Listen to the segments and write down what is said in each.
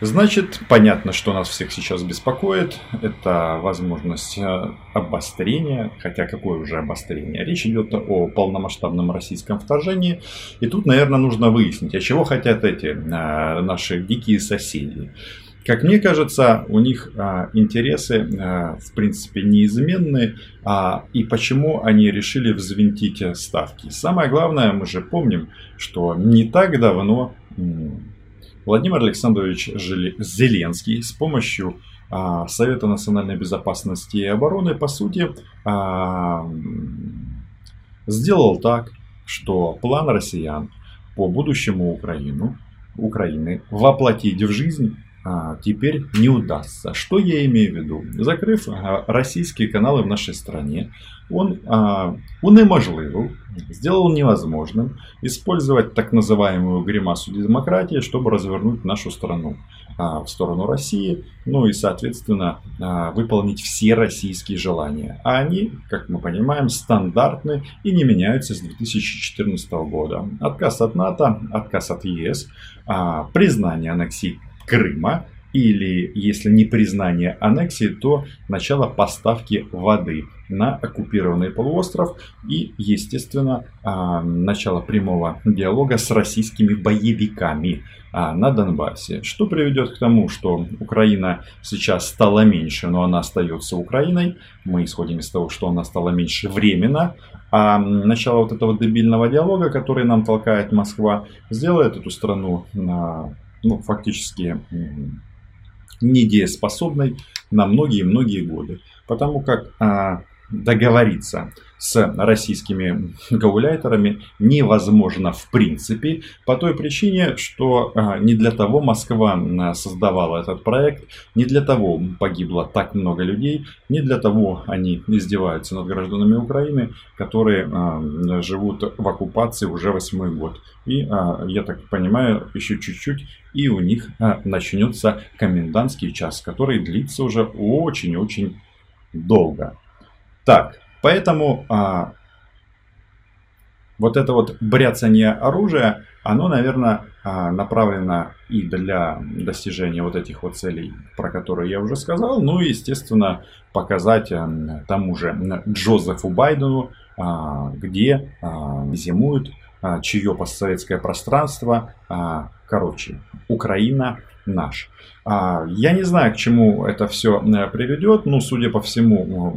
Значит, понятно, что нас всех сейчас беспокоит. Это возможность э, обострения. Хотя какое уже обострение? Речь идет о полномасштабном российском вторжении. И тут, наверное, нужно выяснить, а чего хотят эти э, наши дикие соседи. Как мне кажется, у них а, интересы, а, в принципе, неизменны. А, и почему они решили взвинтить ставки? Самое главное, мы же помним, что не так давно Владимир Александрович Зеленский с помощью а, Совета национальной безопасности и обороны, по сути, а, сделал так, что план россиян по будущему Украину, Украины воплотить в жизнь теперь не удастся. Что я имею в виду? Закрыв а, российские каналы в нашей стране, он а, унеможливил, сделал невозможным использовать так называемую гримасу демократии, чтобы развернуть нашу страну в сторону России, ну и, соответственно, выполнить все российские желания. А они, как мы понимаем, стандартны и не меняются с 2014 года. Отказ от НАТО, отказ от ЕС, признание аннексии Крыма, или, если не признание аннексии, то начало поставки воды на оккупированный полуостров и, естественно, а, начало прямого диалога с российскими боевиками а, на Донбассе. Что приведет к тому, что Украина сейчас стала меньше, но она остается Украиной. Мы исходим из того, что она стала меньше временно. А начало вот этого дебильного диалога, который нам толкает Москва, сделает эту страну ну, фактически недееспособной на многие-многие годы. Потому как а, договориться с российскими гауляйтерами невозможно в принципе, по той причине, что а, не для того Москва а, создавала этот проект, не для того погибло так много людей, не для того они издеваются над гражданами Украины, которые а, живут в оккупации уже восьмой год. И, я так понимаю, еще чуть-чуть, и у них начнется комендантский час, который длится уже очень-очень долго. Так, поэтому а, вот это вот бряцание оружия, оно, наверное, а, направлено и для достижения вот этих вот целей, про которые я уже сказал. Ну и, естественно, показать тому же Джозефу Байдену, а, где а, зимуют, чье постсоветское пространство. Короче, Украина наш. Я не знаю, к чему это все приведет. Ну, судя по всему,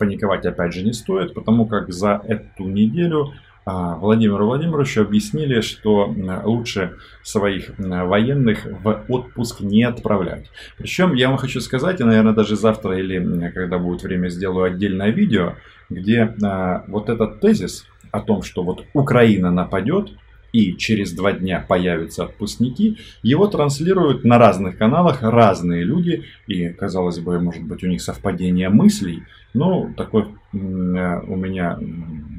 паниковать опять же не стоит, потому как за эту неделю а, Владимиру Владимировичу объяснили, что лучше своих военных в отпуск не отправлять. Причем я вам хочу сказать, и, наверное, даже завтра или когда будет время сделаю отдельное видео, где а, вот этот тезис о том, что вот Украина нападет, и через два дня появятся отпускники, его транслируют на разных каналах разные люди, и, казалось бы, может быть у них совпадение мыслей, но такой у меня,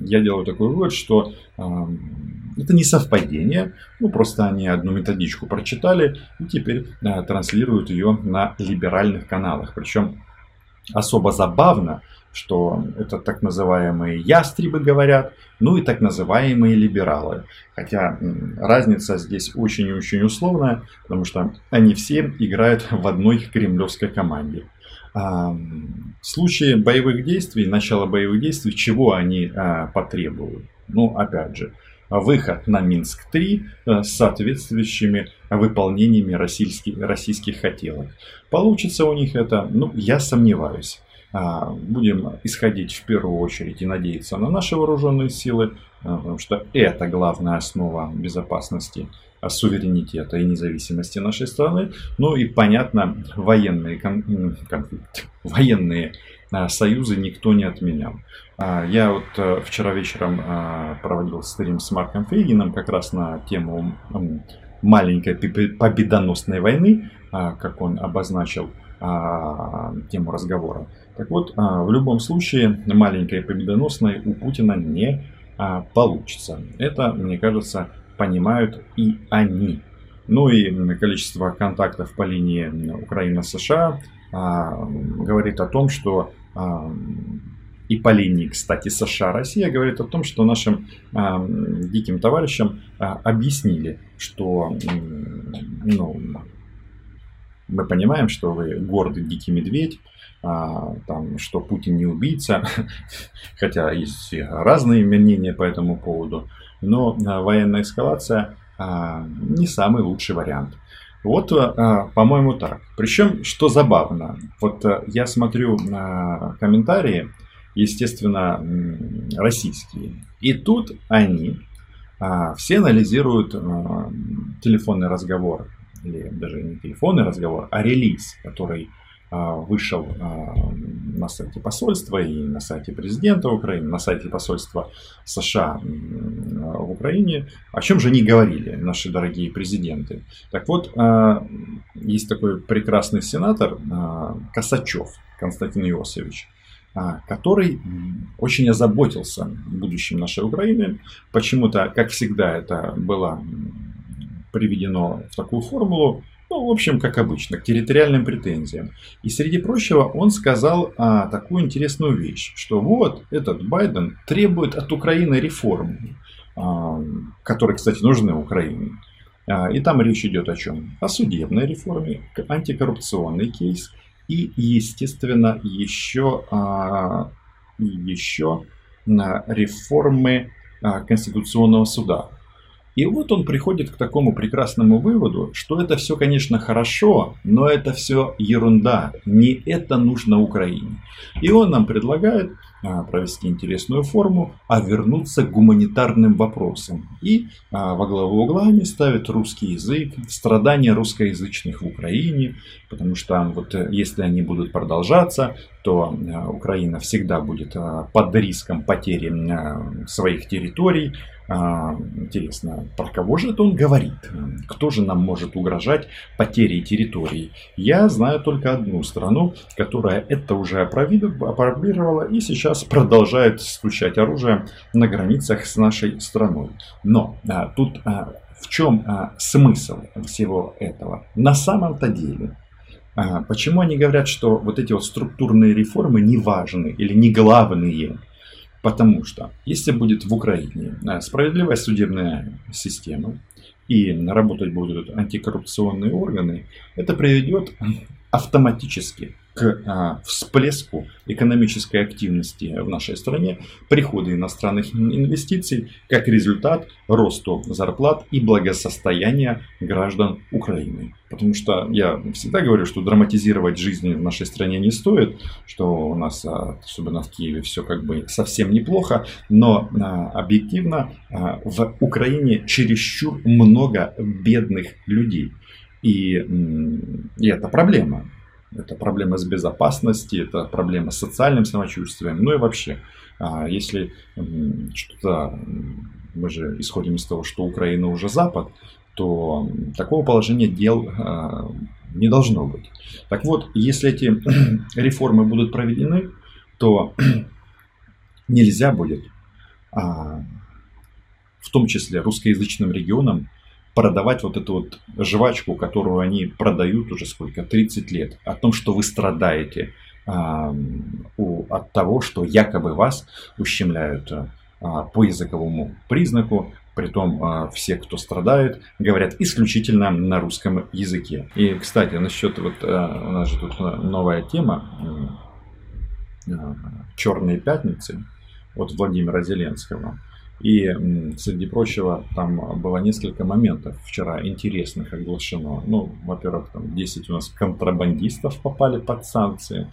я делаю такой вывод, что это не совпадение, ну просто они одну методичку прочитали и теперь транслируют ее на либеральных каналах. Причем особо забавно, что это так называемые ястребы говорят, ну и так называемые либералы. Хотя разница здесь очень и очень условная, потому что они все играют в одной кремлевской команде. В случае боевых действий, начала боевых действий, чего они а, потребуют? Ну, опять же, выход на Минск-3 э, с соответствующими выполнениями российских, российских хотелок. Получится у них это? Ну, я сомневаюсь. А, будем исходить в первую очередь и надеяться на наши вооруженные силы, а, потому что это главная основа безопасности, суверенитета и независимости нашей страны. Ну и понятно, военные конфликты, военные союзы никто не отменял. Я вот э, вчера вечером проводил стрим с Марком Фейгином как раз на тему маленькой победоносной войны, как он обозначил тему разговора. Так вот, а, в любом случае, маленькой победоносной у Путина не а, получится. Это, мне кажется, понимают и они. Ну и количество контактов по линии Украина-США а, говорит о том, что и по линии, кстати, США-Россия говорит о том, что нашим диким товарищам объяснили, что ну, мы понимаем, что вы гордый дикий медведь, а, там, что Путин не убийца, хотя есть разные мнения по этому поводу, но а, военная эскалация а, не самый лучший вариант. Вот, по-моему, так. Причем, что забавно, вот я смотрю на комментарии, естественно, российские, и тут они все анализируют телефонный разговор, или даже не телефонный разговор, а релиз, который а, вышел а, на сайте посольства и на сайте президента Украины, на сайте посольства США в Украине, о чем же они говорили, наши дорогие президенты. Так вот, а, есть такой прекрасный сенатор Косачев Константин Иосифович, который очень озаботился будущим нашей Украины. Почему-то, как всегда, это было приведено в такую формулу, ну, в общем, как обычно, к территориальным претензиям. И среди прочего он сказал а, такую интересную вещь, что вот этот Байден требует от Украины реформ, которые, кстати, нужны Украине. А, и там речь идет о чем? О судебной реформе, антикоррупционный кейс и, естественно, еще, а, еще реформы а, Конституционного суда. И вот он приходит к такому прекрасному выводу, что это все, конечно, хорошо, но это все ерунда. Не это нужно Украине. И он нам предлагает а, провести интересную форму, а вернуться к гуманитарным вопросам. И а, во главу угла они ставят русский язык, страдания русскоязычных в Украине, потому что вот э, если они будут продолжаться, то а, Украина всегда будет под риском потери своих территорий, а, интересно, про кого же это он говорит? Кто же нам может угрожать потерей территории? Я знаю только одну страну, которая это уже опробировала и сейчас продолжает стучать оружие на границах с нашей страной. Но а, тут а, в чем а, смысл всего этого? На самом-то деле, а, почему они говорят, что вот эти вот структурные реформы не важны или не главные? Потому что если будет в Украине э, справедливая судебная система и работать будут антикоррупционные органы, это приведет автоматически к а, всплеску экономической активности в нашей стране, прихода иностранных инвестиций, как результат росту зарплат и благосостояния граждан Украины. Потому что я всегда говорю, что драматизировать жизни в нашей стране не стоит, что у нас, а, особенно в Киеве, все как бы совсем неплохо, но а, объективно а, в Украине чересчур много бедных людей. И, и это проблема. Это проблема с безопасностью, это проблема с социальным самочувствием. Ну и вообще, а, если что-то, мы же исходим из того, что Украина уже Запад, то такого положения дел а, не должно быть. Так вот, если эти реформы будут проведены, то нельзя будет, а, в том числе русскоязычным регионам, продавать вот эту вот жвачку, которую они продают уже сколько, 30 лет, о том, что вы страдаете а, у, от того, что якобы вас ущемляют а, по языковому признаку, Притом а, все, кто страдает, говорят исключительно на русском языке. И, кстати, насчет вот а, у нас же тут новая тема а, Черные пятницы от Владимира Зеленского. И, среди прочего, там было несколько моментов вчера интересных оглашено. Ну, во-первых, там 10 у нас контрабандистов попали под санкции.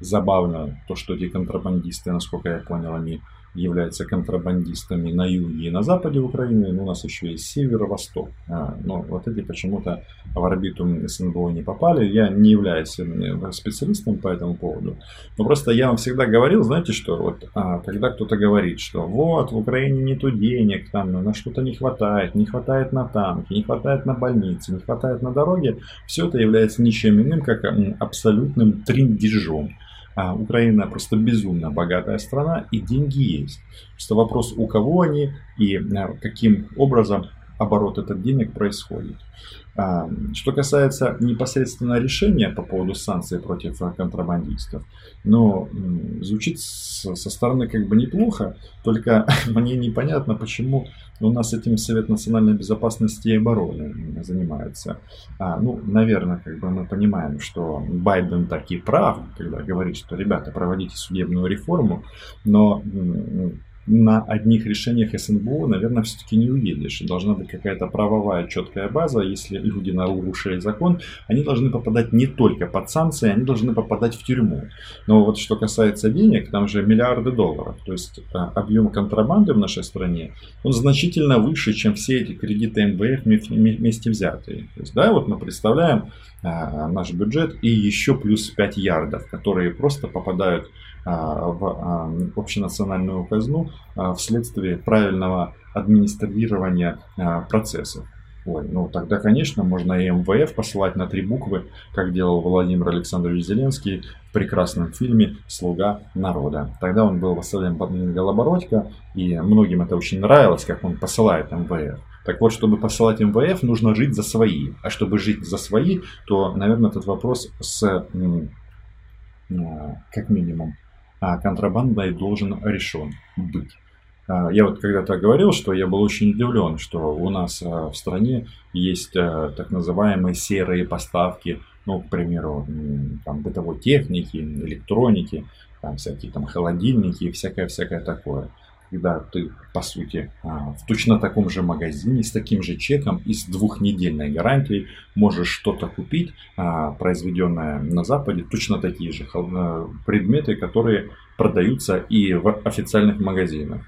Забавно то, что эти контрабандисты, насколько я понял, они являются контрабандистами на юге и на западе Украины, но у нас еще есть северо-восток. А, но вот эти почему-то в орбиту СНБО не попали. Я не являюсь э, специалистом по этому поводу. Но просто я вам всегда говорил, знаете что, вот а, когда кто-то говорит, что вот в Украине нету денег, там на что-то не хватает, не хватает на танки, не хватает на больницы, не хватает на дороге, все это является ничем иным, как абсолютным триндежом. А Украина просто безумно богатая страна и деньги есть. Просто вопрос, у кого они и а, каким образом оборот этот денег происходит. А, что касается непосредственно решения по поводу санкций против контрабандистов, ну, звучит со стороны как бы неплохо, только мне непонятно, почему у нас этим Совет национальной безопасности и обороны занимается. А, ну, наверное, как бы мы понимаем, что Байден таки прав, когда говорит, что, ребята, проводите судебную реформу, но на одних решениях СНБО, наверное, все-таки не уедешь. Должна быть какая-то правовая четкая база. Если люди нарушили закон, они должны попадать не только под санкции, они должны попадать в тюрьму. Но вот что касается денег, там же миллиарды долларов. То есть а, объем контрабанды в нашей стране, он значительно выше, чем все эти кредиты МВФ вместе взятые. То есть, да, вот мы представляем наш бюджет и еще плюс 5 ярдов, которые просто попадают а, в а, общенациональную казну а, вследствие правильного администрирования процессов. Ой, ну тогда, конечно, можно и МВФ посылать на три буквы, как делал Владимир Александрович Зеленский в прекрасном фильме «Слуга народа». Тогда он был Василием Голобородько, и многим это очень нравилось, как он посылает МВФ. Так вот, чтобы посылать МВФ, нужно жить за свои. А чтобы жить за свои, то, наверное, этот вопрос с, как минимум, а контрабандой должен решен быть. А, я вот когда-то говорил, что я был очень удивлен, что у нас а, в стране есть а, так называемые серые поставки, ну, к примеру, там, бытовой техники, электроники, там всякие там холодильники и всякое-всякое такое когда ты, по сути, а, в точно таком же магазине с таким же чеком и с двухнедельной гарантией можешь что-то купить, а, произведенное на Западе, точно такие же а, предметы, которые продаются и в официальных магазинах.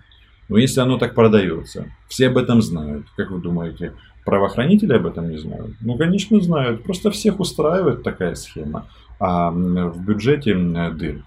Но если оно так продается, все об этом знают, как вы думаете, правоохранители об этом не знают? Ну, конечно, знают. Просто всех устраивает такая схема. А в бюджете дырка.